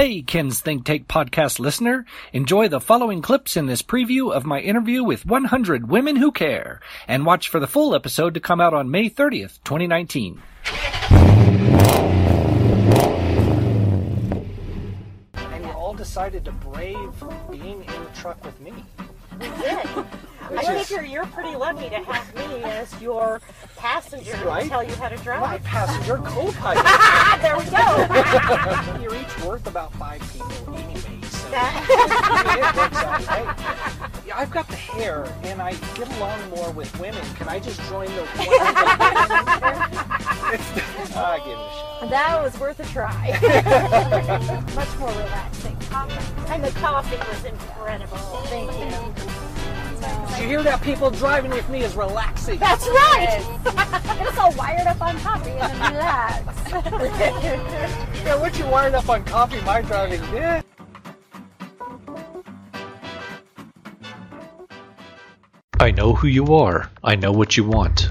Hey, Ken's Think Tank podcast listener. Enjoy the following clips in this preview of my interview with 100 Women Who Care, and watch for the full episode to come out on May 30th, 2019. And you all decided to brave being in the truck with me. We did. I figure you're pretty lucky to have me as your passenger Right. to tell you how to drive. My passenger co-pilot. there we go. You're each worth about five people anyway, so That- it works out right. I've got the hair, and I get along more with women. Can I just join the? I give it a shot. that was worth a try. Much more relaxing. And the coffee was incredible. Thank you. Did you hear that? People driving with me is relaxing. That's right. Get us all wired up on coffee and then relax. Yeah, once you wired up on coffee, my driving did. I know who you are. I know what you want.